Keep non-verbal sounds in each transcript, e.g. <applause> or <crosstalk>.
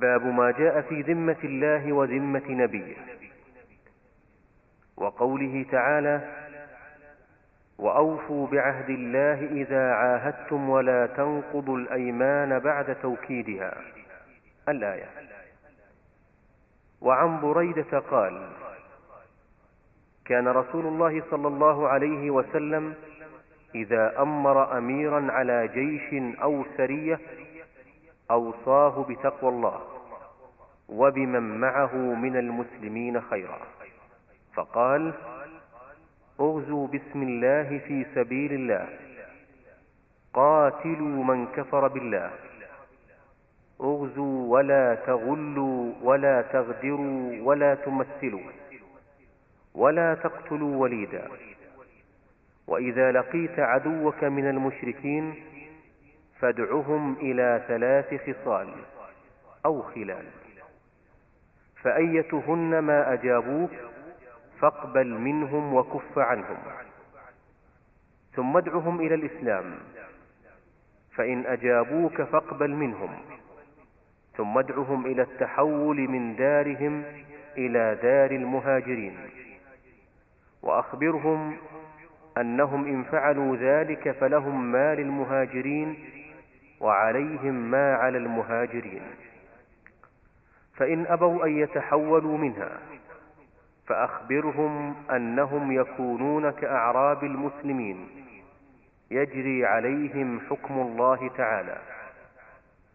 باب ما جاء في ذمة الله وذمة نبيه. وقوله تعالى وأوفوا بعهد الله إذا عاهدتم ولا تنقضوا الأيمان بعد توكيدها. الآية. وعن بريدة قال كان رسول الله صلى الله عليه وسلم إذا أمر أميرا على جيش أو سرية أوصاه بتقوى الله وبمن معه من المسلمين خيرا. فقال اغزوا بسم الله في سبيل الله. قاتلوا من كفر بالله. أغزوا ولا تغلوا ولا تغدروا ولا تمثلوا ولا تقتلوا وليدا. وإذا لقيت عدوك من المشركين فادعهم إلى ثلاث خصال أو خلال. فأيتهن ما أجابوك فاقبل منهم وكف عنهم. ثم ادعهم إلى الإسلام. فإن أجابوك فاقبل منهم. ثم ادعهم إلى التحول من دارهم إلى دار المهاجرين. وأخبرهم أنهم إن فعلوا ذلك فلهم ما للمهاجرين وعليهم ما على المهاجرين. فإن أبوا أن يتحولوا منها فأخبرهم أنهم يكونون كأعراب المسلمين. يجري عليهم حكم الله تعالى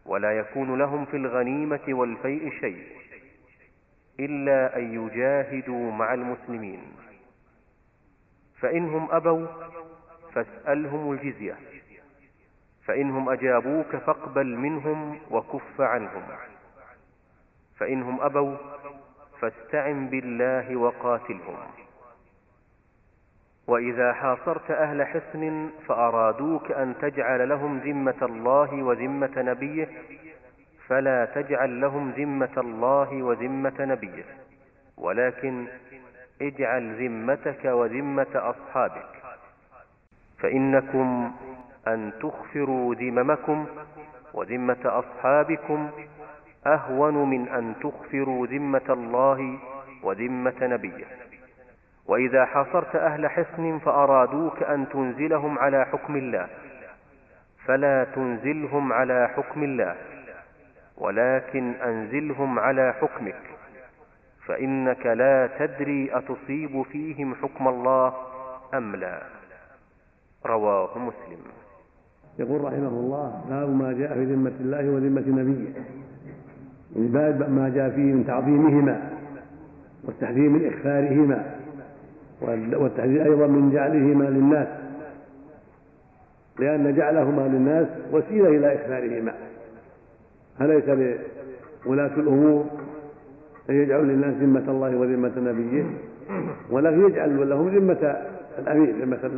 ولا يكون لهم في الغنيمة والفيء شيء إلا أن يجاهدوا مع المسلمين. فإنهم أبوا فاسألهم الجزية. فإنهم أجابوك فاقبل منهم وكف عنهم. فإنهم أبوا فاستعن بالله وقاتلهم. وإذا حاصرت أهل حصن فأرادوك أن تجعل لهم ذمة الله وذمة نبيه فلا تجعل لهم ذمة الله وذمة نبيه ولكن اجعل ذمتك وذمة أصحابك. فإنكم أن تخفروا ذممكم وذمة أصحابكم أهون من أن تخفروا ذمة الله وذمة نبيه. وإذا حاصرت أهل حصن فأرادوك أن تنزلهم على حكم الله فلا تنزلهم على حكم الله ولكن أنزلهم على حكمك فإنك لا تدري أتصيب فيهم حكم الله أم لا. رواه مسلم. يقول رحمه الله باب ما جاء في ذمة الله وذمة نبيه. يعني باب ما جاء فيه من تعظيمهما والتحذير من إخفارهما والتحذير أيضا من جعلهما للناس. لأن جعلهما للناس وسيلة إلى إخبارهما فليس لولاة الأمور أن يجعلوا للناس ذمة الله وذمة نبيه؟ ولكن يجعل لهم ذمة الأمير ذمة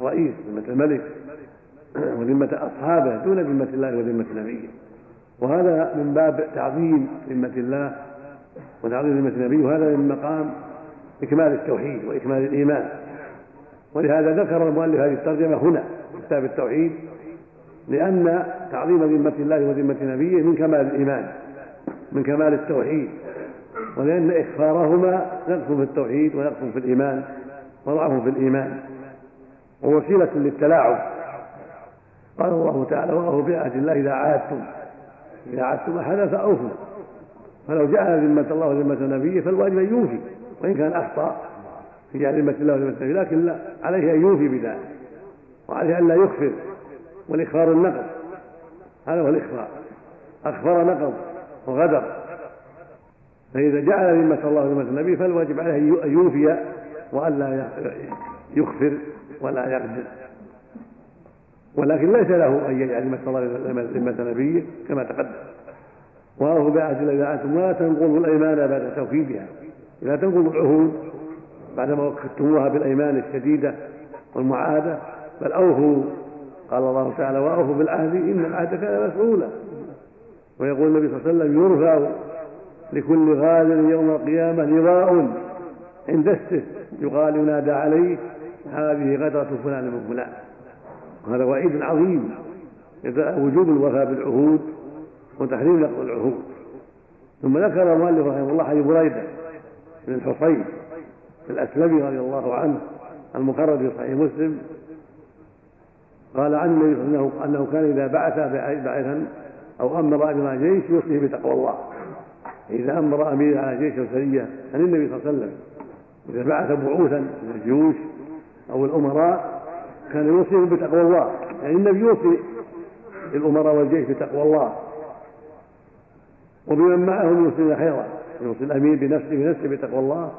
الرئيس ذمة الملك. وذمة أصحابه دون ذمة الله وذمة نبيه. وهذا من باب تعظيم ذمة الله وتعظيم ذمة نبيه وهذا من مقام إكمال التوحيد وإكمال الإيمان. ولهذا ذكر المؤلف هذه الترجمة هنا في كتاب التوحيد لأن تعظيم ذمة الله وذمة نبيه من كمال الإيمان من كمال التوحيد. ولأن إخفارهما نقص في التوحيد ونقص في الإيمان وضعف في الإيمان. ووسيلة للتلاعب. قال الله تعالى وأوفوا بعهد الله إذا عاهدتم. إذا عاهدتم أحدا فأوفوا فلو جعل ذمة الله وذمة نبيه فالواجب أن يوفي. وإن كان أخطأ في جعل ذمة الله وذمة نبيه لكن لا عليه أن يوفي بذلك. وعليه أن لا يخفر. والإخفار النقض. هذا هو الإخفار. أخفر نقض وغدر. فإذا جعل ذمة الله وذمة النبي فالواجب عليه أن يوفي وألا يخفر ولا يقدر ولكن ليس له أن يجعل الله ذمة نبيه كما تقدم. وأوفوا بعهد الله إذا عهدتم ولا تنقضوا الأيمان بعد توكيدها. لا تنقضوا العهود بعدما وكدتموها بالأيمان الشديدة والمعاهدة بل أوفوا قال الله تعالى وأوفوا بالعهد إن العهد كان مسؤولا. ويقول النبي صلى الله عليه وسلم يرفع لكل غادر يوم القيامة لواء عند السه يقال ينادى عليه هذه غدرة فلان من فلان. وهذا وعيد عظيم. وجوب الوفاء بالعهود وتحريم نقض العهود. ثم ذكر المؤلف رحمه الله حديث بريدة بن الحصين الأسلمي رضي الله عنه المقرر في صحيح مسلم قال عن النبي صلى الله عليه وسلم أنه كان إذا بعث بعثا أو أمر أمر جيش يوصيه بتقوى الله. إذا أمر أمير على جيش أو سريه عن النبي صلى الله عليه وسلم إذا بعث بعوثا من الجيوش أو الأمراء كان يوصيهم بتقوى الله. يعني النبي يوصي الأمراء والجيش بتقوى الله. وبمن معهم يوصي خيرا. يوصي الأمير بنفسه بنفسه بتقوى الله.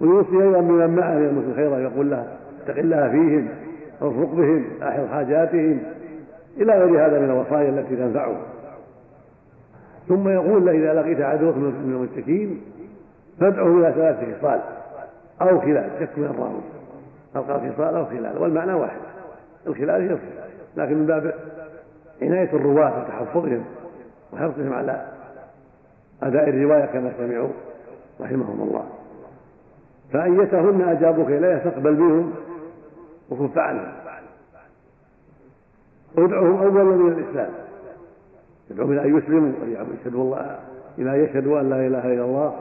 ويوصي أيضا بمن معه من خيرا يقول له اتق الله فيهم ارفق بهم احر حاجاتهم. إلى غير هذا من الوصايا التي تنفعه ثم يقول له إذا لقيت عدوك من المشركين فادعه إلى ثلاث خصال أو خلال شك من الراوي. القى خصال أو خلال والمعنى واحد الخلال الخلال لكن من باب عناية الرواة وتحفظهم وحرصهم على أداء الرواية كما سمعوا رحمهم الله. فأيتهن أجابوك إليها فاقبل بهم وكف عنهم. وادعوهم أولا إلى الإسلام. ادعوهم إلى أن يسلموا ويشهدوا الله إلى أن يشهدوا أن لا إله إلا الله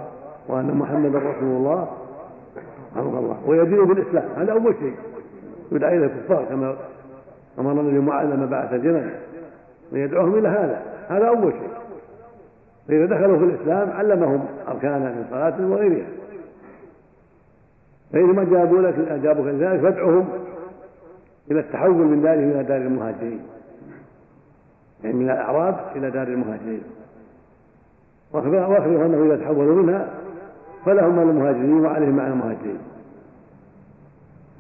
وأن محمدا رسول الله. رحمه الله. ويدينوا بالإسلام. هذا أول شيء. يدعى إلى الكفار كما أمر النبي معاذ لما بعث جنة ويدعوهم إلى هذا. هذا أول شيء. فإذا دخلوا في الإسلام علمهم أركان من صلاة وغيرها. فإنما جابوا لك أجابوك ذلك فادعهم إلى التحول من دارهم إلى دار المهاجرين. يعني من الأعراب إلى دار المهاجرين. وأخبر أنه إذا تحولوا منها فلهم مع المهاجرين وعليهم مع المهاجرين.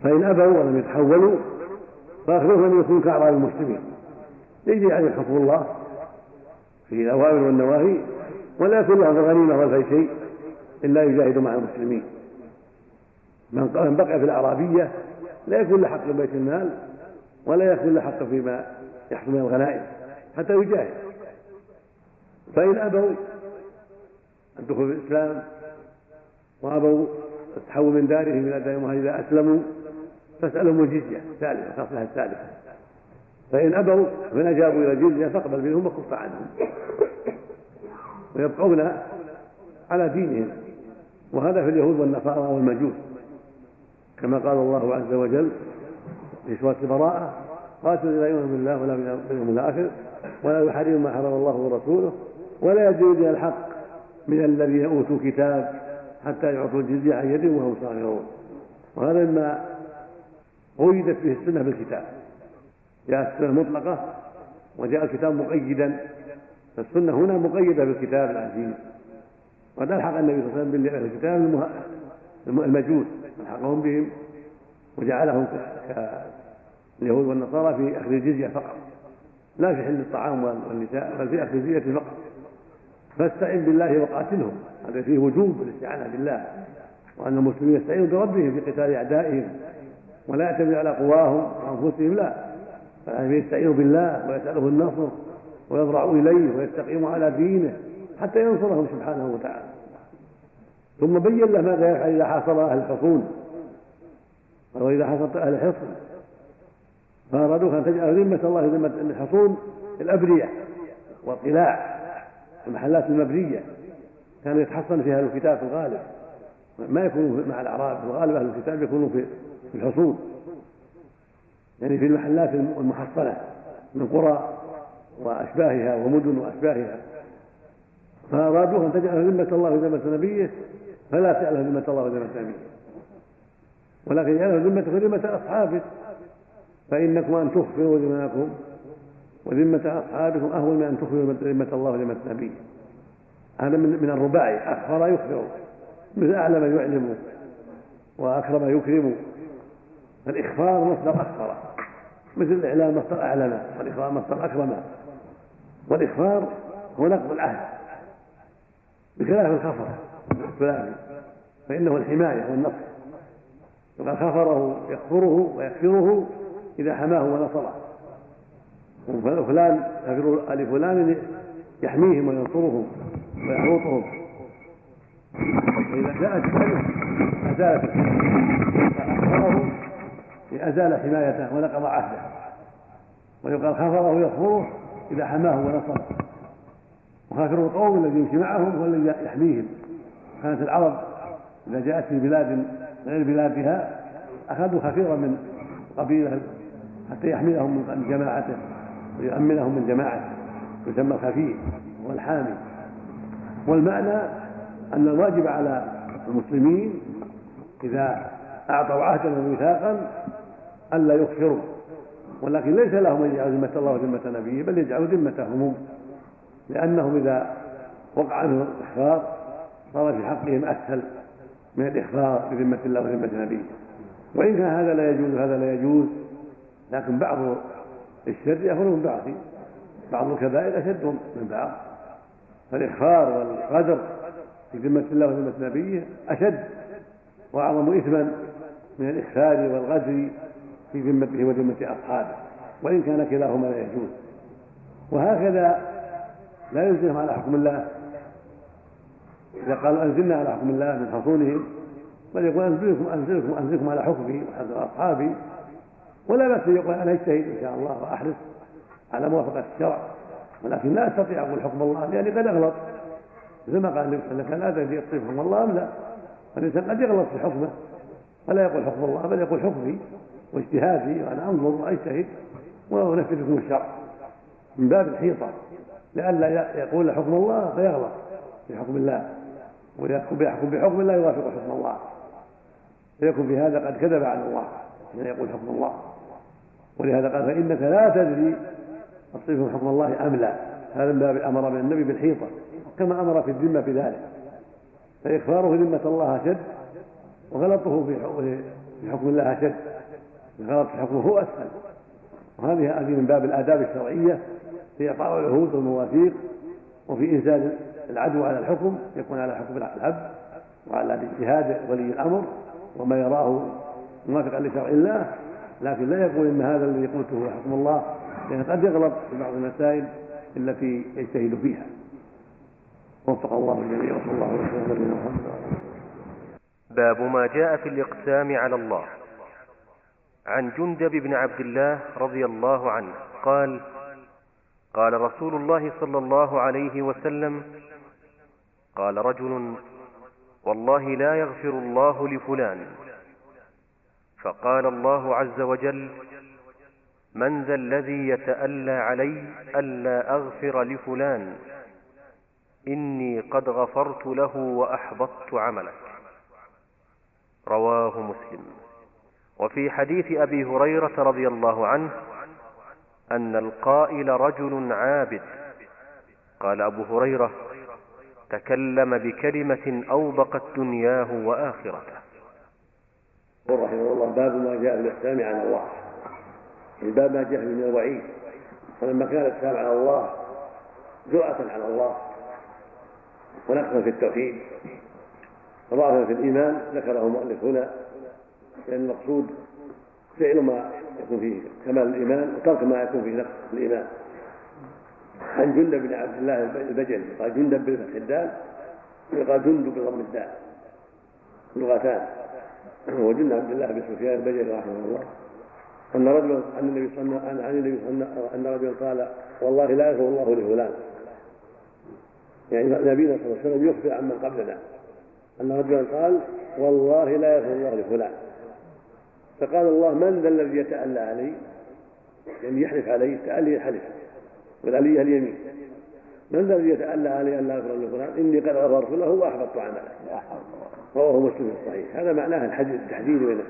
فإن أبوا ولم يتحولوا فأخبرهم أن يكونوا كأعراب المسلمين. يجري عليهم حكم الله في الأوامر والنواهي ولا يكون لهم الغنيمة والفي شيء إلا يجاهدوا مع المسلمين. من بقي في الأعرابية لا يكون له حق بيت المال ولا يكون له حق فيما يحصل من الغنائم حتى يجاهد. فإن أبوا الدخول في الإسلام وأبوا التحول من دارهم إلى دار المهاجر إذا أسلموا فاسألهم الجزية ثالثة الخصلة الثالثة. فإن أبوا فإن أجابوا إلى الجزية فاقبل منهم وكف عنهم. ويبقون على دينهم. وهذا في اليهود والنصارى والمجوس. كما قال الله عز وجل في سورة البراءة قاتلوا لا يؤمن بالله ولا باليوم الآخر ولا يحرم ما حرم الله ورسوله ولا يدين الحق من الذين أوتوا كتاب حتى يعطوا الجزية عن يد وهم صاغرون. وهذا مما قيدت به السنة بالكتاب. جاءت السنة مطلقة وجاء الكتاب مقيدا. فالسنة هنا مقيدة بالكتاب العزيز. وقد ألحق النبي صلى الله عليه وسلم بالكتاب المجوس. ألحقهم بهم وجعلهم كاليهود والنصارى في أخذ الجزية فقط. لا في حل الطعام والنساء بل في أخذ الجزية فقط. فاستعن بالله وقاتلهم هذا فيه وجوب الاستعانة بالله وأن المسلمين يستعينوا بربهم في قتال أعدائهم ولا يعتمدوا على قواهم وأنفسهم لا. بل يستعينوا بالله ويساله النصر ويضرعوا إليه ويستقيموا على دينه حتى ينصرهم سبحانه وتعالى. ثم بين له ماذا يفعل إذا حاصر أهل الحصون. أو إذا حاصرت أهل الحصن فأرادوك أن تجعل ذمة الله ذمة الحصون الأبرية والقلاع. المحلات المبنية كان يتحصن فيها أهل الكتاب في الغالب. ما يكونوا مع الأعراب في الغالب أهل الكتاب يكونوا في الحصون يعني في المحلات المحصنة من قرى وأشباهها ومدن وأشباهها. فأرادوه أن تجعل ذمة الله ذمة نبيه فلا تعلم ذمة الله وذمة نبيه ولكن يعلم ذمته وذمة أصحابه فإنكم أن تخفروا ذممكم وذمة أصحابكم أهون من أن تخفروا ذمة الله وذمة نبيه هذا من من الرباعي. أخفر يخفر مثل أعلم يعلم. وأكرم يكرم. فالإخفار مصدر أخفر مثل الإعلام مصدر أعلم. والإخفار مصدر أكرم. والإخفار هو نقض العهد. بخلاف الخفر. فإنه الحماية والنصر. وقد خفره يكفره ويكفره إذا حماه ونصره. وفلان كافر لفلان يحميهم وينصرهم ويحوطهم. فإذا جاءت الكلمة أزالت فأخبره أزال حمايته ونقض عهده. ويقال خفره يكفره إذا حماه ونصره. وكافر القوم الذي يمشي معهم هو الذي يحميهم. كانت العرب إذا جاءت في بلاد غير بلادها أخذوا خفيرا من قبيلة حتى يحملهم من جماعته. ويؤمنهم من جماعته يسمى الخفير والحامي. والمعنى أن الواجب على المسلمين إذا أعطوا عهدا وميثاقا ألا يكفروا ولكن ليس لهم أن يجعلوا ذمة الله وذمة نبيه بل يجعلوا ذمتهم لأنهم إذا وقع عنهم الإخفار صار في حقهم أسهل من الإخفار بذمة الله وذمة نبيه. وإن كان هذا لا يجوز هذا لا يجوز لكن بعض الشر يأخذ من بعض. بعض الكبائر أشد من بعض. فالإخفار والغدر في ذمة الله وذمة نبيه أشد وأعظم إثما من الإخفار والغدر في ذمته وذمة أصحابه وإن كان كلاهما لا يجوز. وهكذا لا يلزمهم على حكم الله. إذا قالوا أنزلنا على حكم الله من حصونهم بل يقول أنزلكم أنزلكم أنزلكم على حكمي وحكم أصحابي ولا بأس يقول أنا أجتهد إن شاء الله وأحرص على موافقة الشرع ولكن لا أستطيع أقول حكم الله لأني قد أغلط. مثل ما قال النبي صلى الله عليه وسلم لا يصيب حكم الله أم لا؟ فالإنسان قد يغلط في حكمه فلا يقول حكم الله بل يقول حكمي واجتهادي وأنا أنظر وأجتهد وأنفذ حكم الشرع من باب الحيطة. لئلا يقول حكم الله فيغلط في حكم الله ويحكم بحكم بحكم لا يوافق حكم الله. فيكون في هذا قد كذب على الله حين يقول حكم الله. ولهذا قال فإنك لا تدري تصرف حكم الله أم لا. هذا من باب أمر من النبي بالحيطة كما أمر في الذمة بذلك. فإخفاره ذمة الله أشد وغلطه في حكم الله أشد. الغلط في حكمه هو أسهل. وهذه هذه من باب الآداب الشرعية في إعطاء العهود والمواثيق وفي إنزال العدو على الحكم يكون على حكم العبد وعلى اجتهاد ولي الأمر وما يراه موافقا لشرع الله لكن لا يقول إن هذا الذي قلته حكم الله لأن قد يغلط في بعض المسائل التي يجتهد فيها. وفق الله الجميع وصلى الله وسلم نبينا محمد باب ما جاء في الإقسام على الله. عن جندب بن عبد الله رضي الله عنه قال قال رسول الله صلى الله عليه وسلم قال رجل والله لا يغفر الله لفلان. فقال الله عز وجل من ذا الذي يتألى علي ألا أغفر لفلان إني قد غفرت له وأحبطت عملك. رواه مسلم. وفي حديث أبي هريرة رضي الله عنه أن القائل رجل عابد. قال أبو هريرة تكلم بكلمة أوبقت دنياه وآخرته. يقول رحمه الله باب ما جاء في الإحسان على الله. الباب ما جاء من الوعيد. فلما كان الإحسان على الله جرأة على الله. ونقصا في التوحيد. وضعفا في الإيمان ذكره المؤلف هنا. لأن المقصود فعل ما يكون فيه كمال الإيمان وترك ما يكون فيه نقص الإيمان. عن جندب بن عبد الله البجلي قال جندب بفتح الدال وقال جندب بضم الدال لغتان. وجند عبد الله بن سفيان البجلي رحمه الله أن رجلا عن النبي صلى الله عليه وسلم أن رجلا قال والله لا يغفر الله لفلان. يعني نبينا صلى الله عليه وسلم يخبر عمن قبلنا. أن رجلا قال والله لا يغفر الله لفلان. فقال الله من ذا الذي يتألى علي؟ يعني يحلف علي التألي الحلف والألية اليمين. من ذا الذي يتألى علي أن لا أغفر لفلان؟ إني قد غفرت له وأحبطت عمله. رواه مسلم في الصحيح. هذا معناه الحديث التحذير من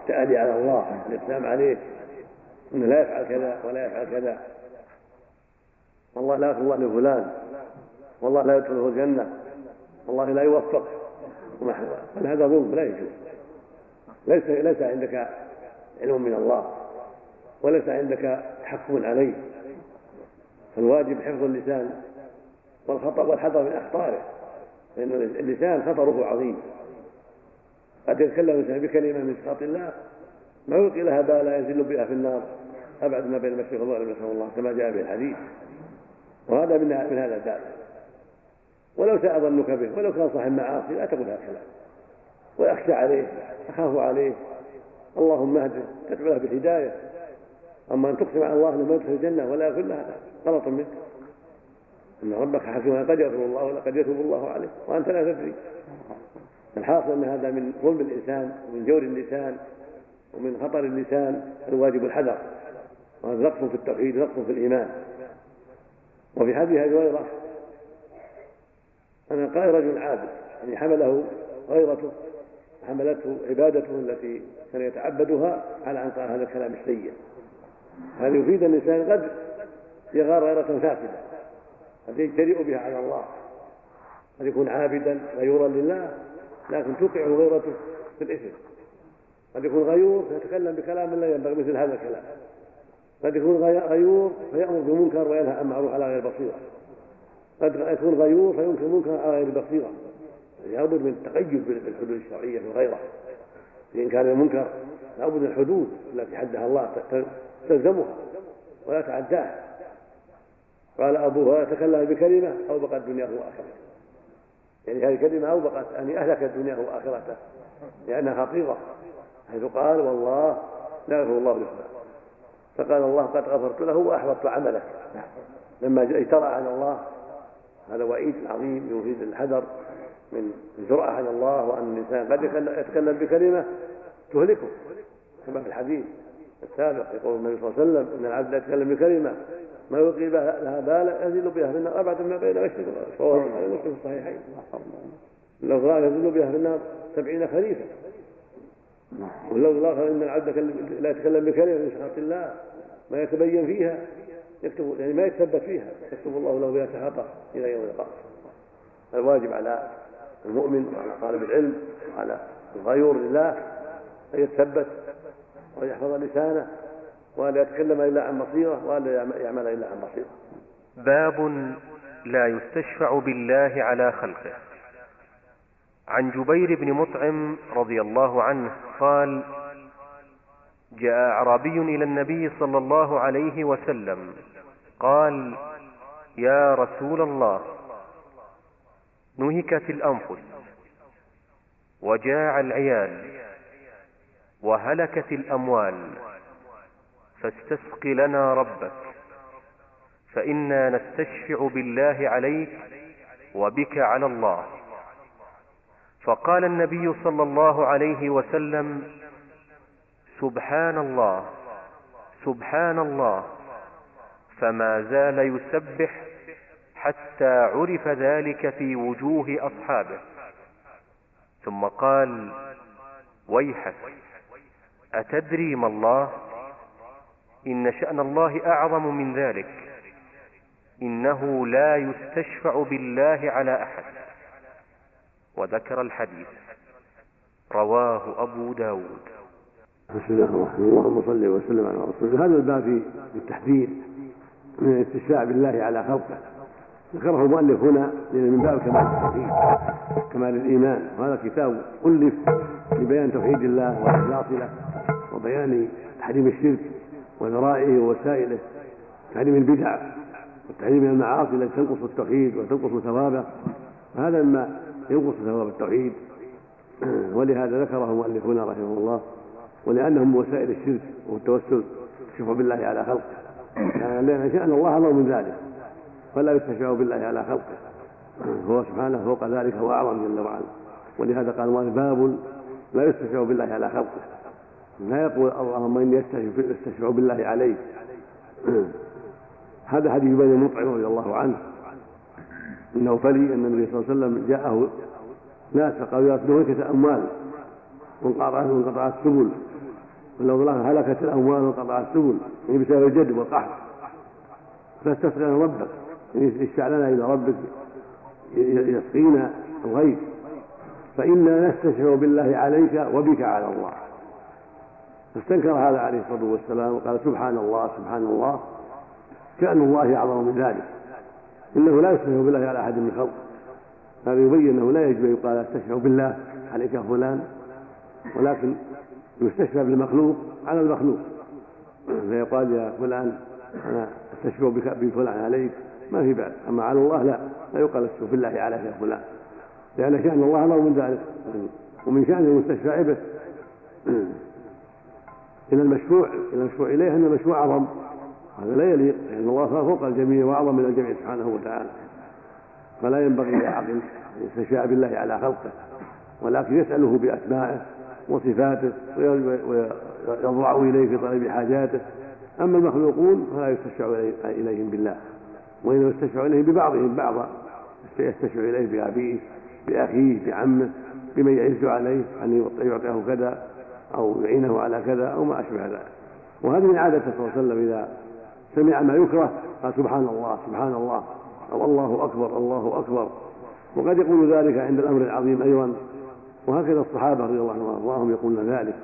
التألي على الله الإقسام عليه أنه لا يفعل كذا ولا يفعل كذا. والله لا يغفر الله لفلان والله لا يدخله الجنة. والله لا يوفق. بل هذا ظلم لا يجوز. ليس ليس عندك علم من الله وليس عندك حكم عليه. فالواجب حفظ اللسان والخطأ والحذر من أخطاره لأن اللسان خطره عظيم. قد يتكلم الإنسان بكلمة من سخط الله ما يلقي لها بالا ينزل بها في النار. أبعد ما بين المشرق والمغرب نسأل الله كما جاء في الحديث. وهذا من من هذا الباب. ولو ساء ظنك به ولو كان صاحب معاصي لا تقل هكذا ويخشى عليه تخاف عليه. اللهم اهده تدعو له بالهداية. أما أن تقسم على الله انه ما يدخل الجنة ولا يغفر له هذا غلط منك. أن ربك حكيم قد يغفر الله ولا قد يتوب الله عليه وأنت لا تدري. الحاصل أن هذا من ظلم الإنسان ومن جور اللسان ومن خطر اللسان الواجب الحذر. وهذا نقص في التوحيد نقص في الإيمان. وفي حديث أبي هريرة أن قال رجل عابد يعني حمله غيرته حملته عبادته التي كان يتعبدها على أن قال هذا الكلام السيء. هذا يفيد أن الإنسان قد يغار غيرة فاسدة؟ قد يجترئ بها على الله. قد يكون عابدا غيورا لله لكن توقعه غيرته في الإثم. قد يكون غيور فيتكلم بكلام لا ينبغي مثل هذا الكلام. قد يكون غيور فيأمر بالمنكر وينهى عن معروف على غير بصيرة. قد يكون غيور فينكر منكر على غير بصيرة. لابد من التقيد بالحدود الشرعية في الغيرة في إنكار المنكر لابد الحدود التي حدها الله تلزمها ولا تعداها. قال أبوها تكلم بكلمة أوبقت دنياه وآخرته. يعني هذه الكلمة أوبقت يعني أهلكت دنياه وآخرته. لأنها خطيرة حيث قال والله لا يغفر الله لفلان. فقال الله قد غفرت له وأحبطت عملك. لما اجترأ على الله هذا وعيد عظيم يفيد الحذر من الجرأة على الله وأن الإنسان قد يتكلم بكلمة تهلكه. كما في الحديث السابق يقول النبي صلى الله عليه وسلم إن العبد لا يتكلم بكلمة ما يلقي لها بالا يزل بها في النار أبعد ما بين مشرق رواه البخاري ومسلم في الصحيحين الاغراء يزل بها في النار سبعين خليفة. واللفظ الآخر إن العبد لا يتكلم بكلمة من سخط الله ما يتبين فيها يكتب يعني ما يتثبت فيها. يكتب الله له بها سخطه إلى يوم القيامة. الواجب على المؤمن وعلى طالب العلم وعلى الغيور لله أن يتثبت وأن يحفظ لسانه وأن لا يتكلم إلا عن بصيرة وأن لا يعمل إلا عن بصيرة. باب لا يستشفع بالله على خلقه. عن جبير بن مطعم رضي الله عنه قال جاء أعرابي إلى النبي صلى الله عليه وسلم قال يا رسول الله نهكت الأنفس وجاع العيال وهلكت الأموال. فاستسق لنا ربك فإنا نستشفع بالله عليك وبك على الله. فقال النبي صلى الله عليه وسلم سبحان الله سبحان الله. فما زال يسبح حتى عرف ذلك في وجوه أصحابه. ثم قال ويحك أتدري ما الله؟ إن شأن الله أعظم من ذلك. إنه لا يستشفع بالله على أحد. وذكر الحديث. رواه أبو داود. بسم الله الرحمن الرحيم. اللهم صل وسلم على رسول الله. هذا الباب في التحذير من الاستشفاع بالله على خلقه. ذكره المؤلف هنا لأن من باب كمال التوحيد كمال الإيمان. وهذا كتاب ألف لبيان توحيد الله والإخلاص له وبيان تحريم الشرك. وذرائعه ووسائله. تحريم البدع والتحريم من المعاصي التي تنقص التوحيد وتنقص ثوابه. وهذا مما ينقص ثواب التوحيد. <clears throat> ولهذا ذكره المؤلف هنا رحمه الله ولأنه من وسائل الشرك والتوسل الشفع بالله على خلقه. لأن شأن الله اعظم من ذلك. فلا يستشفع بالله على خلقه. <clears throat> هو سبحانه فوق ذلك هو أعظم جل وعلا. ولهذا قال باب لا يستشفع بالله على خلقه. لا يقول اللهم اني استشفع بالله عليك. <clears throat> هذا حديث بني مطعم رضي الله عنه. إنه فلي أن النبي صلى الله عليه وسلم جاءه ناس فقالوا يا هلكت أموال. وانقطعت وانقطعت السبل. واللفظ هلكت الأموال وانقطعت السبل. يعني بسبب الجد والقحط. فاستسقى ربك. يعني اشفع لنا إلى ربك. يسقينا الغيث فإنا نستشفع بالله عليك وبك على الله. فاستنكر هذا عليه الصلاة والسلام وقال سبحان الله سبحان الله. شان الله أعظم من ذلك. إنه لا يستشفع بالله على أحد من خلقه. هذا يبين أنه لا يجب أن يقال أستشفع بالله عليك فلان. ولكن يستشفى بالمخلوق على المخلوق. فيقال يا فلان أنا أستشفع بفلان عليك. ما في بأس. أما على الله لا. لا يقال أستشفع بالله عليك يا فلان. لأن شأن الله أعظم من ذلك. ومن شأن المستشفى به. إلى المشروع إلى المشروع إليه أن المشروع أعظم. هذا لا يليق لأن الله فوق الجميع وأعظم من الجميع سبحانه وتعالى. فلا ينبغي لعاقل يستشاء بالله على خلقه ولكن يسأله بأسمائه وصفاته ويضرع إليه في طلب حاجاته. أما المخلوقون فلا يستشفع إليهم بالله وإنما يستشفع إليهم ببعضهم بعضا. يستشفع إليه بأبيه بأخيه بعمه بمن يعز عليه أن يعطيه كذا. أو يعينه على كذا أو ما أشبه ذلك. وهذه من عادته صلى الله عليه وسلم إذا سمع ما يكره قال سبحان الله سبحان الله أو الله أكبر الله أكبر. وقد يقول ذلك عند الأمر العظيم أيضا. وهكذا الصحابة رضي الله عنهم وأرضاهم يقولون ذلك.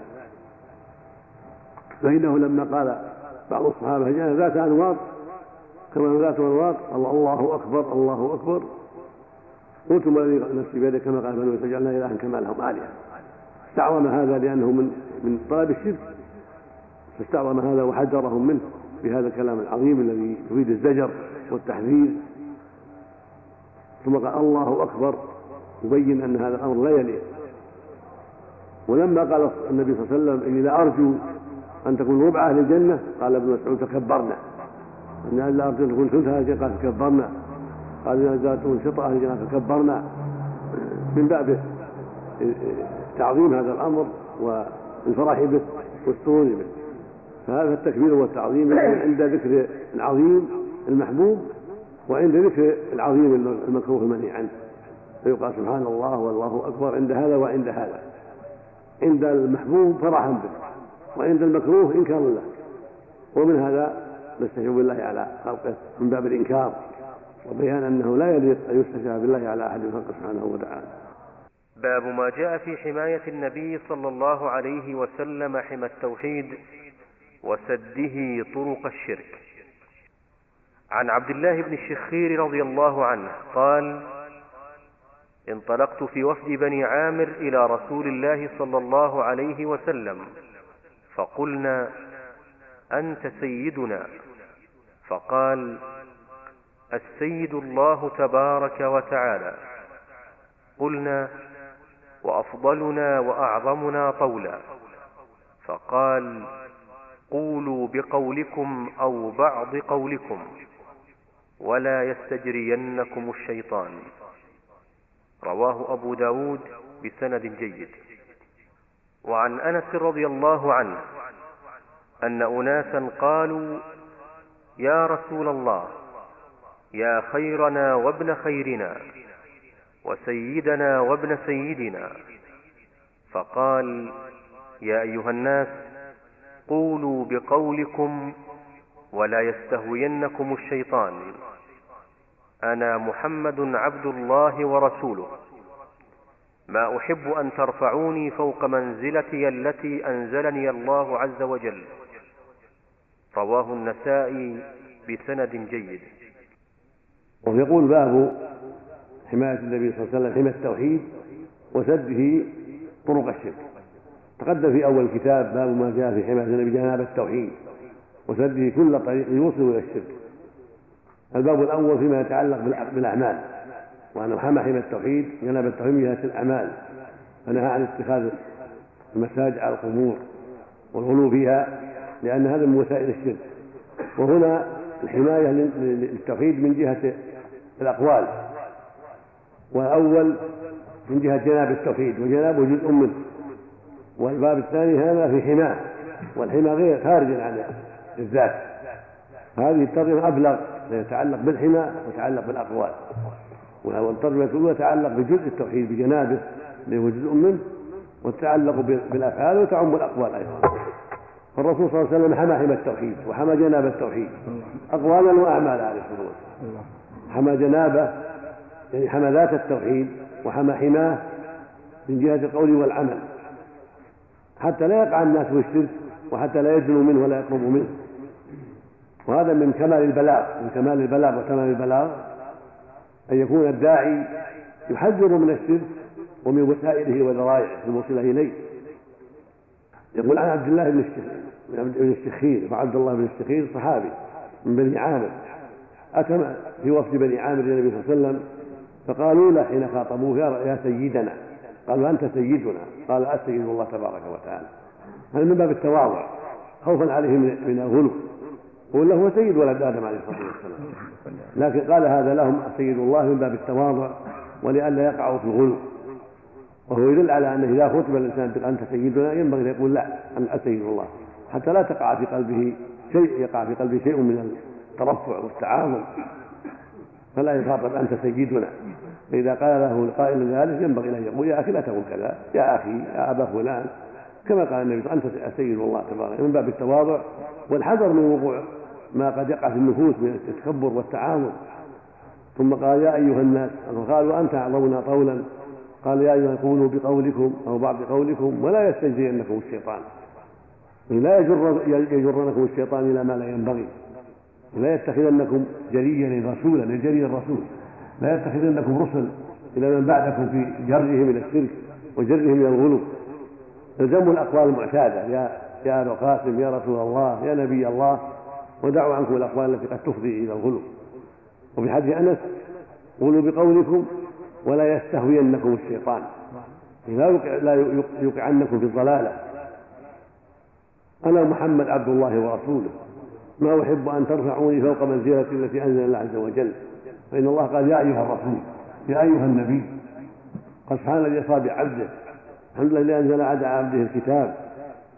فإنه لما قال بعض الصحابة جاء ذات أنواط كما ذات أنواط الله أكبر الله أكبر. قلتم الذي نفسي بيده كما قال بنو فجعلنا إلها كما لهم آلهة. استعظم هذا لأنه من من طلب الشرك. فاستعظم هذا وحذرهم منه بهذا الكلام العظيم الذي يريد الزجر والتحذير. ثم قال الله أكبر يبين أن هذا الأمر لا يليق. ولما قال النبي صلى الله عليه وسلم إني لأرجو أن تكون ربع أهل الجنة قال ابن مسعود تكبرنا. أن لا أرجو أن تكون ثلث أهل الجنة قال تكبرنا. قال تكون شطر أهل الجنة تكبرنا. من باب تعظيم هذا الأمر والفرح به والسرور به. فهذا التكبير والتعظيم عند ذكر العظيم المحبوب وعند ذكر العظيم المكروه المنهي عنه. فيقال سبحان الله والله أكبر عند هذا وعند هذا. عند المحبوب فرحا به وعند المكروه انكارا له. ومن هذا نستشهد بالله على خلقه من باب الإنكار وبيان أنه لا يليق أن يستشهد بالله على أحد من خلقه سبحانه وتعالى. باب ما جاء في حماية النبي صلى الله عليه وسلم حمى التوحيد وسده طرق الشرك. عن عبد الله بن الشخير رضي الله عنه قال انطلقت في وفد بني عامر إلى رسول الله صلى الله عليه وسلم فقلنا أنت سيدنا. فقال السيد الله تبارك وتعالى. قلنا وأفضلنا وأعظمنا طولا فقال قولوا بقولكم أو بعض قولكم ولا يستجرينكم الشيطان. رواه أبو داود بسند جيد. وعن أنس رضي الله عنه أن أناسا قالوا يا رسول الله يا خيرنا وابن خيرنا. وسيدنا وابن سيدنا. فقال يا أيها الناس قولوا بقولكم ولا يستهوينكم الشيطان. أنا محمد عبد الله ورسوله. ما أحب أن ترفعوني فوق منزلتي التي أنزلني الله عز وجل. رواه النسائي بسند جيد. ويقول باب حماية النبي صلى الله عليه وسلم حماية التوحيد وسده طرق الشرك. تقدم في أول الكتاب باب ما جاء في حماية النبي جناب التوحيد وسده كل طريق يوصل إلى الشرك. الباب الأول فيما يتعلق بالأعمال. وأنه حمى حمى التوحيد جنب التوحيد من جهة الأعمال. فنهى عن اتخاذ المساجد على القبور والغلو فيها لأن هذا من وسائل الشرك. وهنا الحماية للتوحيد من جهة الأقوال. والأول من جهة جناب التوحيد وجنابه جزء منه والباب الثاني هذا في حماة والحمى غير خارج عن الذات هذه الترجمة أبلغ يتعلق بالحمى ويتعلق بالأقوال. والترجمة الأولى تتعلق بجزء التوحيد بجنابه اللي هو جزء منه وتتعلق بالأفعال وتعم الأقوال أيضا. فالرسول صلى الله عليه وسلم حمى حمى التوحيد وحمى جناب التوحيد. أقوالا وأعمالا عليه الصلاة والسلام. حمى جنابه يعني حمى ذات التوحيد وحمى حماه من جهة القول والعمل. حتى لا يقع الناس في الشرك وحتى لا يدنوا منه ولا يقربوا منه. وهذا من كمال البلاغ من كمال البلاغ وتمام البلاغ. أن يكون الداعي يحذر من الشرك ومن وسائله وذرائعه الموصلة إليه. يقول عن عبد الله بن بن الشخير وعبد الله بن الشخير صحابي من بني عامر. أتى في وفد بني عامر للنبي صلى الله عليه وسلم فقالوا له حين خاطبوه يا سيدنا. قالوا أنت سيدنا. قال السيد الله تبارك وتعالى. هذا من باب التواضع. خوفا عليه من الغلو. ولا هو سيد ولد آدم عليه الصلاة والسلام. لكن قال هذا لهم سيد الله من باب التواضع ولئلا يقعوا في الغلو. وهو يدل على أنه إذا خطب الإنسان أنت سيدنا. ينبغي أن يقول لا أنت سيد الله. حتى لا تقع في قلبه شيء يقع في قلبه شيء من الترفع والتعاظم فلا يخاطب أنت سيدنا. فإذا قال له القائل ذلك ينبغي أن يقول يا أخي لا تقول كذا يا أخي يا أبا فلان. كما قال النبي أنت سيد الله تبارك من باب التواضع والحذر من وقوع ما قد يقع في النفوس من التكبر والتعاظم ثم قال يا أيها الناس قالوا أنت أعظمنا قولا. قال يا أيها قولوا بقولكم أو بعض قولكم ولا يستجزينكم الشيطان. لا يجر يجرنكم الشيطان إلى ما لا ينبغي. لا يتخذنكم جريا رسولا لجري الرسول. لا يتخذنكم رسل إلى من بعدكم في جرهم إلى الشرك وجرهم إلى الغلو. الزموا الأقوال المعتادة. يا يا أبا القاسم يا رسول الله يا نبي الله ودعوا عنكم الأقوال التي قد تفضي إلى الغلو. وفي حديث أنس قولوا بقولكم ولا يستهوينكم الشيطان. لا يوقعنكم في الضلالة. أنا محمد عبد الله ورسوله. ما أحب أن ترفعوني فوق منزلتي التي أنزل الله عز وجل. فإن الله قال يا أيها الرسول يا أيها النبي قد الذي أصاب بعبده. الحمد لله أنزل على عبده الكتاب.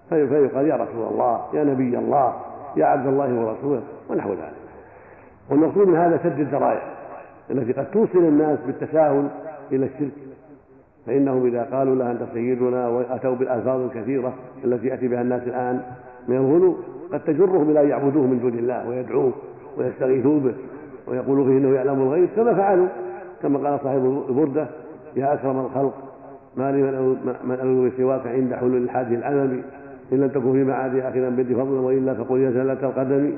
فيقال يا رسول الله يا نبي الله يا عبد الله ورسوله ونحو ذلك. والمقصود من هذا سد الذرائع التي قد توصل الناس بالتساهل إلى الشرك. فإنهم إذا قالوا له أنت سيدنا وأتوا بالألفاظ الكثيرة التي يأتي بها الناس الآن من الغلو قد تجرهم إلى أن يعبدوه من دون الله ويدعوه ويستغيثوا به ويقولوا فيه إنه يعلم الغيب كما فعلوا كما قال صاحب البردة يا أكرم الخلق ما لي من ألوذ سواك عند حلول الحادث العمم إن لم تكن في معادي آخذا بدي فضلا وإلا فقل يا زلة القدم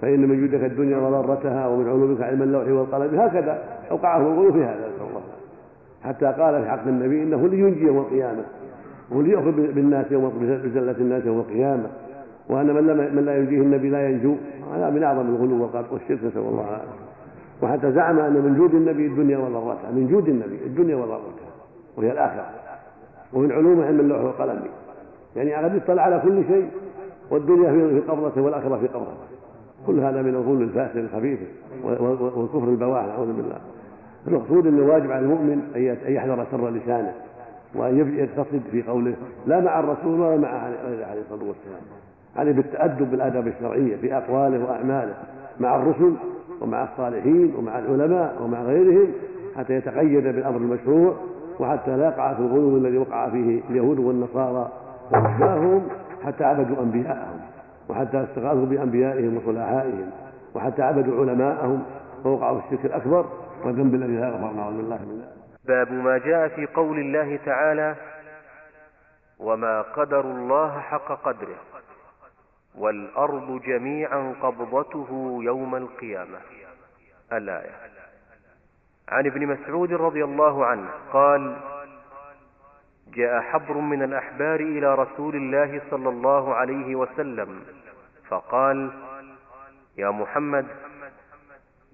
فإن من جودك الدنيا وضرتها ومن علومك علم اللوح والقلم. هكذا أوقعهم الغلو في هذا نسأل الله. حتى قال في حق النبي إنه لينجي يوم القيامة وليأخذ بالناس يوم بزلة الناس يوم القيامة. وأن من, من لا ينجيه النبي لا ينجو. هذا من أعظم الغلو والشرك نسأل الله العافية. وحتى زعم أن من جود النبي الدنيا وضرتها. من جود النبي الدنيا وضرتها. وهي الآخرة. ومن علومه علم اللوح والقلم. يعني قد يطلع على كل شيء. والدنيا في قبضته والآخرة في قبضته. كل هذا من الغلو الفاسد الخبيث والكفر البواح نعوذ بالله. المقصود إنه واجب على المؤمن أن يحذر شر لسانه. وأن يقتصد في قوله لا مع الرسول ولا مع عليه الصلاة والسلام. عليه بالتأدب بالآداب الشرعية في أقواله وأعماله مع الرسل ومع الصالحين ومع العلماء ومع غيرهم حتى يتقيد بالأمر المشروع وحتى لا يقع في الغلو الذي وقع فيه اليهود والنصارى. وأشباههم حتى عبدوا أنبياءهم وحتى استغاثوا بأنبيائهم وصلحائهم وحتى عبدوا علماءهم فوقعوا في الشرك الأكبر والذنب الذي لا يغفر نعوذ بالله من باب ما جاء في قول الله تعالى وما قدر الله حق قدره. والأرض جميعا قبضته يوم القيامة. الآية. عن ابن مسعود رضي الله عنه قال جاء حبر من الأحبار إلى رسول الله صلى الله عليه وسلم فقال يا محمد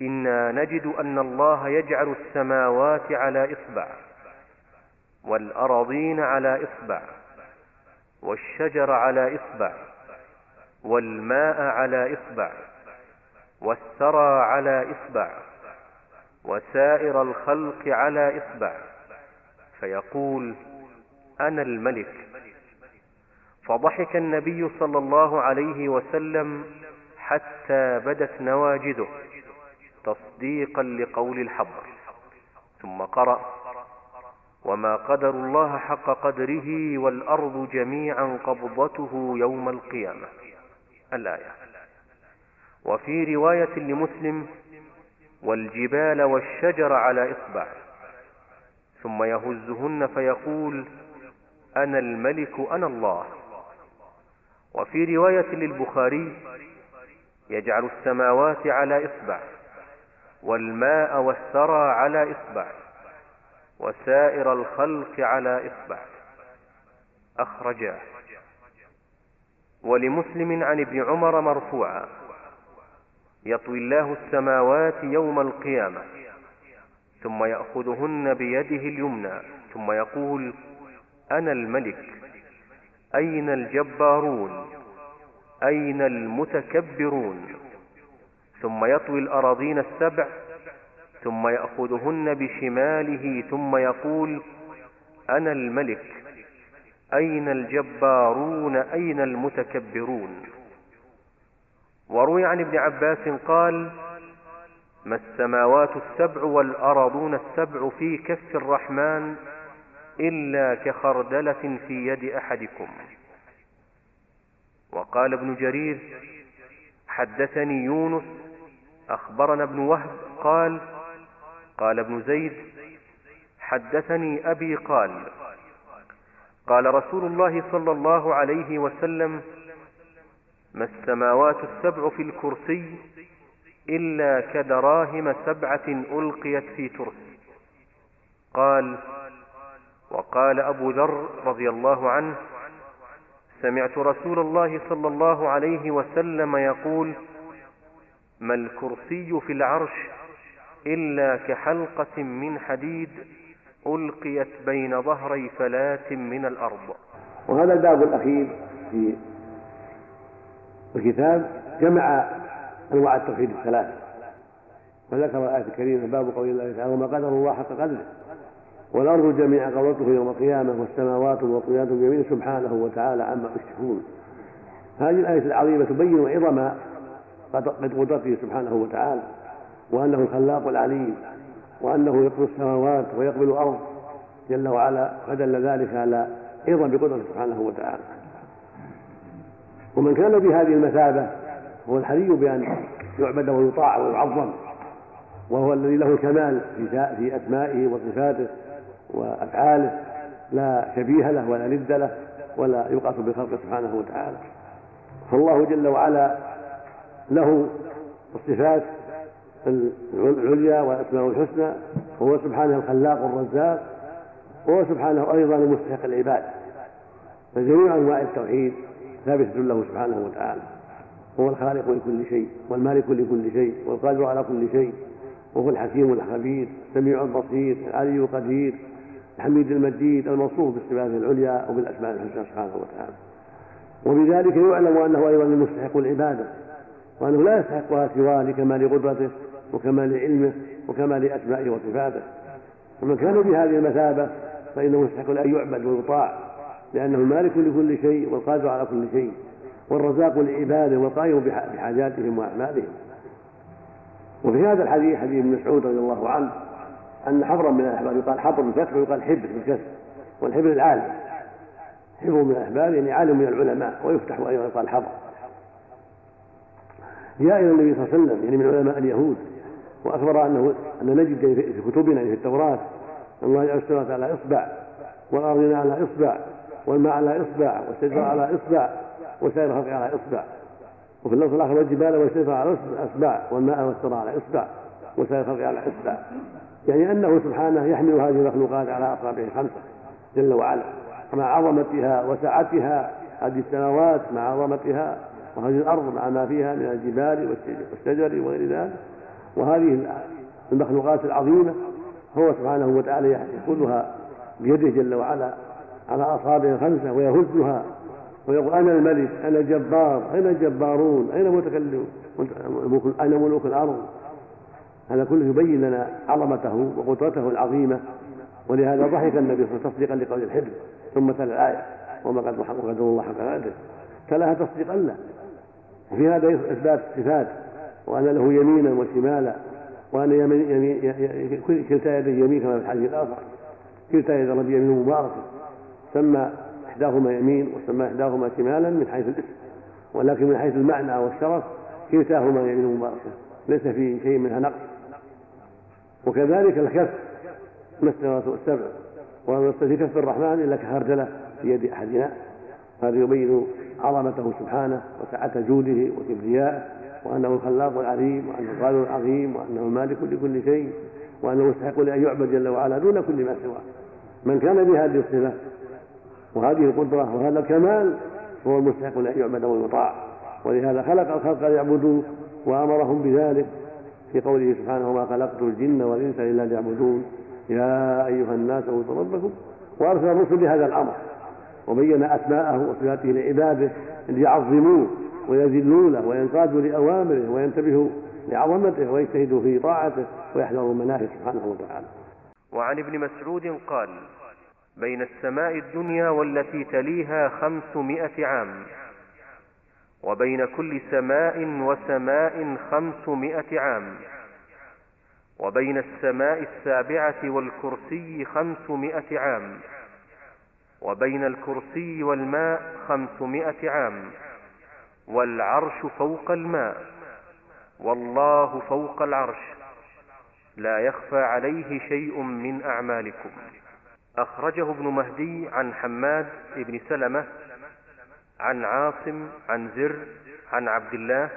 إنا نجد أن الله يجعل السماوات على إصبع والأراضين على إصبع والشجر على إصبع والماء على إصبع والثرى على إصبع وسائر الخلق على إصبع. فيقول أنا الملك. فضحك النبي صلى الله عليه وسلم حتى بدت نواجذه تصديقا لقول الحبر ثم قرأ وما قدر الله حق قدره والأرض جميعا قبضته يوم القيامة. الآية. وفي رواية لمسلم والجبال والشجر على إصبع. ثم يهزهن فيقول أنا الملك أنا الله. وفي رواية للبخاري يجعل السماوات على إصبع والماء والثرى على إصبع وسائر الخلق على إصبع. أخرجاه. ولمسلم عن ابن عمر مرفوعا. يطوي الله السماوات يوم القيامة ثم يأخذهن بيده اليمنى ثم يقول أنا الملك أين الجبارون؟ أين المتكبرون؟ ثم يطوي الأراضين السبع ثم يأخذهن بشماله ثم يقول أنا الملك أين الجبارون أين المتكبرون؟ وروي عن ابن عباس قال ما السماوات السبع والأراضون السبع في كف الرحمن إلا كخردلة في يد أحدكم. وقال ابن جرير حدثني يونس أخبرنا ابن وهب قال قال ابن زيد حدثني أبي قال قال رسول الله صلى الله عليه وسلم ما السماوات السبع في الكرسي إلا كدراهم سبعة ألقيت في ترس. قال وقال أبو ذر رضي الله عنه سمعت رسول الله صلى الله عليه وسلم يقول ما الكرسي في العرش إلا كحلقة من حديد ألقيت بين ظهري فلاة من الأرض. وهذا الباب الأخير في الكتاب جمع أنواع التوحيد الثلاث. وذكر الآية الكريمة باب قول الله تعالى وما قدر الله حق قدره والأرض جميعا قبضته يوم القيامة والسماوات مطويات بيمينه سبحانه وتعالى عما يشركون. هذه الآية العظيمة تبين عظم قدرته سبحانه وتعالى وأنه الخلاق العليم. وأنه يقبل السماوات ويقبل الأرض. جل وعلا فدل ذلك على عظم بقدرته سبحانه وتعالى. ومن كان بهذه المثابة هو الحري بأن يعبد ويطاع ويعظم وهو الذي له الكمال في أسمائه وصفاته وأفعاله. لا شبيه له ولا ند له ولا يقاس بخلقه سبحانه وتعالى. فالله جل وعلا له الصفات العليا والاسماء الحسنى وهو سبحانه الخلاق الرزاق وهو سبحانه أيضا المستحق العباد. فجميع أنواع التوحيد ثابته له سبحانه وتعالى. هو الخالق لكل شيء والمالك لكل شيء والقادر على كل شيء وهو الحكيم الخبير السميع البصير العلي القدير الحميد المجيد الموصوف بالصفات العليا وبالأسماء الحسنى سبحانه وتعالى. وبذلك يعلم أنه أيضا المستحق العبادة وأنه لا يستحقها سواه لكمال قدرته وكمال علمه وكمال اسمائه وصفاته. ومن كان بهذه المثابة فإنه مستحق أن يعبد ويطاع لأنه المالك لكل شيء والقادر على كل شيء والرزاق لعباده والقائم بحاجاتهم وأعمالهم. وفي هذا الحديث حديث ابن مسعود رضي الله عنه أن حبرا من الأحبار يقال حبر بالفتح ويقال حبر بالكسر والحبر العالم. حبر من الأحبار يعني عالم من العلماء ويفتح أيضا يقال حبر جاء إلى النبي صلى الله عليه وسلم يعني من علماء اليهود وأخبر أنه أن نجد في كتبنا في التوراة أن الله جعل السماوات على إصبع والأرض على إصبع والماء على إصبع والشجر على إصبع وسائر الخلق على إصبع. وفي اللفظ الآخر والجبال والشجر على إصبع والماء والثرى على إصبع وسائر الخلق على إصبع. يعني أنه سبحانه يحمل هذه المخلوقات على اصابعه الخمسه جل وعلا. مع عظمتها وسعتها هذه السماوات مع عظمتها وهذه الأرض مع ما فيها من الجبال والشجر وغير ذلك. وهذه المخلوقات العظيمة هو سبحانه وتعالى يأخذها بيده جل وعلا على أصابعه الخمسة ويهزها ويقول أنا الملك أنا الجبار أين الجبارون؟ أين المتكلمون أين ملوك الأرض؟ هذا كله يبين لنا عظمته وقدرته العظيمة ولهذا ضحك النبي صلى الله عليه وسلم تصديقا لقول الحبر ثم تلا الآية وما قدر الله حق قدره. تلاها تصديقا له. وفي هذا إثبات الصفات وأن له يمينا وشمالا وأن يمين يمين كلتا يديه يمين كما في الحديث الآخر. كلتا يد الرب يمين مباركة. سمى إحداهما يمين وسمى إحداهما شمالا من حيث الاسم. ولكن من حيث المعنى والشرف كلتاهما يمين مباركة. ليس في شيء منها نقص. وكذلك الكف. السماوات السبع. وما في كف الرحمن إلا كهردلة في يد أحدنا هذا يبين عظمته سبحانه وسعة جوده وكبريائه وأنه الخلاق العليم وأنه القادر العظيم وأنه المالك لكل شيء وأنه مستحق لأن يعبد جل وعلا دون كل ما سواه. من كان بهذه الصفة وهذه القدرة وهذا الكمال هو المستحق لأن يعبد ويطاع. ولهذا خلق الخلق ليعبدوه وأمرهم بذلك في قوله سبحانه وما خلقت الجن والإنس إلا ليعبدون. يا أيها الناس اعبدوا ربكم. وأرسل الرسل بهذا الأمر. وبين أسماءه وصفاته لعباده ليعظموه. ويذلوا له وينقادوا لأوامره وينتبهوا لعظمته ويجتهد في طاعته ويحذر مناهج سبحانه وتعالى. وعن ابن مسعود قال بين السماء الدنيا والتي تليها خمسمائة عام وبين كل سماء وسماء خمسمائة عام وبين السماء السابعة والكرسي خمسمائة عام وبين الكرسي والماء خمسمائة عام. والعرش فوق الماء والله فوق العرش لا يخفى عليه شيء من أعمالكم. أخرجه ابن مهدي عن حماد بن سلمة عن عاصم عن زر عن عبد الله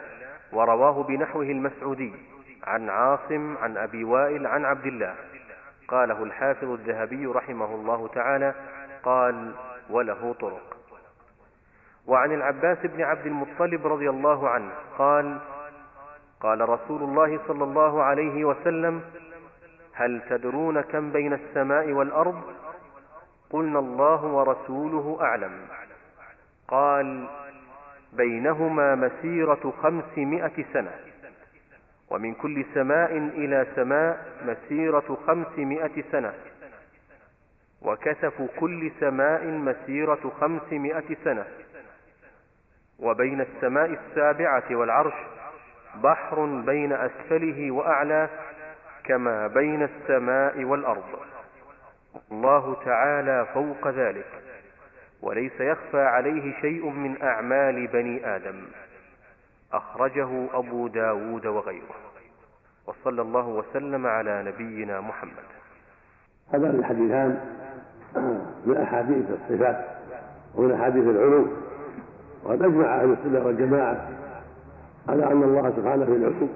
ورواه بنحوه المسعودي عن عاصم عن أبي وائل عن عبد الله. قاله الحافظ الذهبي رحمه الله تعالى قال وله طرق. وعن العباس بن عبد المطلب رضي الله عنه قال قال رسول الله صلى الله عليه وسلم هل تدرون كم بين السماء والأرض؟ قلنا الله ورسوله أعلم. قال بينهما مسيرة خمسمائة سنة ومن كل سماء إلى سماء مسيرة خمسمائة سنة وكسف كل سماء مسيرة خمسمائة سنة. وبين السماء السابعة والعرش بحر بين أسفله وأعلى كما بين السماء والأرض. الله تعالى فوق ذلك وليس يخفى عليه شيء من أعمال بني آدم. أخرجه أبو داود وغيره. وصلى الله وسلم على نبينا محمد. هذا الحديثان من أحاديث الصفات ومن أحاديث العلو. وقد أجمع أهل السنة والجماعة على أن الله سبحانه في العلو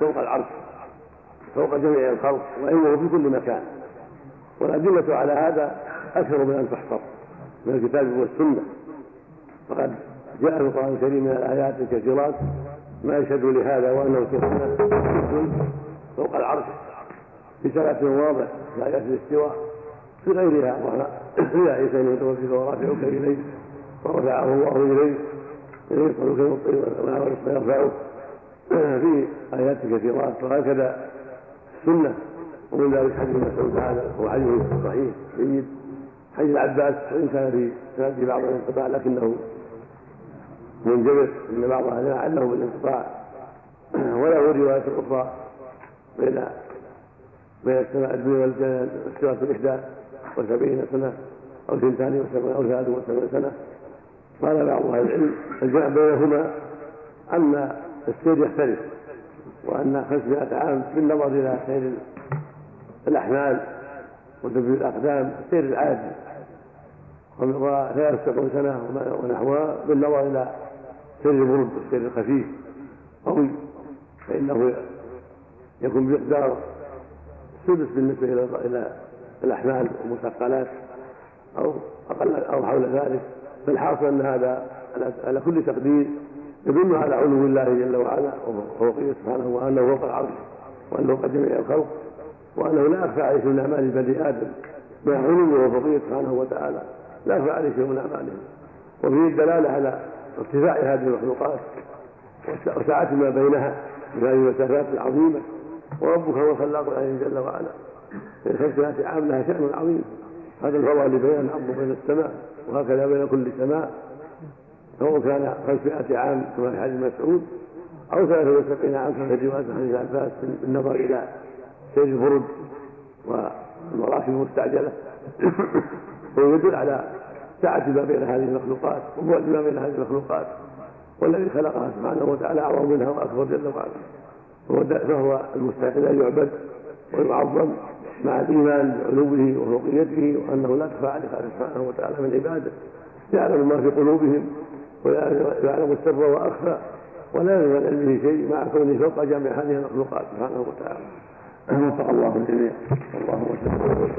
فوق العرش فوق جميع الخلق وعلمه في كل مكان. والأدلة على هذا أكثر من أن تحصر من الكتاب والسنة. فقد جاء في القرآن الكريم من الآيات الكثيرات ما يشهد لهذا وأنه سبحانه فوق العرش بثلاث واضح في آيات الاستواء في غيرها. وهي عيسى ان يتوفيك ورافعك اليه ورفعه الله إليه إليه يصلك الطير ويرفعه في آيات كثيرات وهكذا السنة ومن ذلك حديث مسعود هذا هو حديث صحيح جيد. حديث العباس وان كان في سند بعض الانقطاع لكنه منجبر إن بعضها لعله بالانقطاع وله رواية أخرى بين بين السماء الدنيا والسماء الاحدى وسبعين سنة أو ثنتان وسبعين أو ثلاث وسبعين سنة. قال بعض أهل العلم الجمع بينهما أن السير يختلف وأن خمسمائة عام بالنظر إلى سير الأحمال وتبديل الأقدام السير العادي وسبعون سنة ونحوها بالنظر إلى سير البرد السير الخفيف قوي فإنه يكون بمقدار سدس بالنسبة إلى الأحمال والمثقلات أو أقل أو حول ذلك. فالحاصل أن هذا على كل تقدير يدل على علو الله جل وعلا وفوقه سبحانه وأنه فوق العرش وأنه فوق جميع الخلق وأنه لا يخفى عليه من أعمال بني آدم. مع علوه وفوقه سبحانه وتعالى. لا يخفى عليه من أعمالهم. وفيه الدلالة على ارتفاع هذه المخلوقات وسعة ما بينها من هذه المسافات العظيمة. وربك هو الخلاق العليم جل وعلا. خمسمائة عام لها شأن عظيم. هذا الفضل بين الأرض وبين السماء وهكذا بين كل سماء سواء كان خمسمائة عام كما في حديث مسعود أو ثلاثة وسبعين عام كما في رواية حديث عباس بالنظر إلى سير الفرج والمراكب المستعجلة. <coughs> ويدل على سعة ما بين هذه المخلوقات وبعد ما بين هذه المخلوقات والذي خلقها سبحانه وتعالى أعظم منها وأكبر جل وعلا. فهو المستحق أن يعبد ويعظم مع الإيمان بعلوه وفوقيته وأنه لا تخفى عليه سبحانه وتعالى من عباده. يعلم ما في قلوبهم ويعلم السر وأخفى ولا يعلم من علمه شيء مع كونه فوق جميع هذه المخلوقات سبحانه وتعالى. وفق الله الجميع. الله وسلم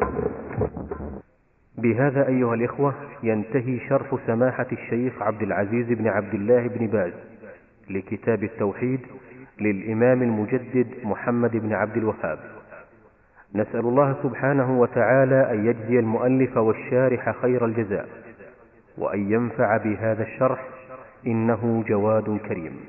بهذا أيها الإخوة ينتهي شرح سماحة الشيخ عبد العزيز بن عبد الله بن باز لكتاب التوحيد للإمام المجدد محمد بن عبد الوهاب. نسأل الله سبحانه وتعالى أن يجزي المؤلف والشارح خير الجزاء وأن ينفع بهذا الشرح إنه جواد كريم.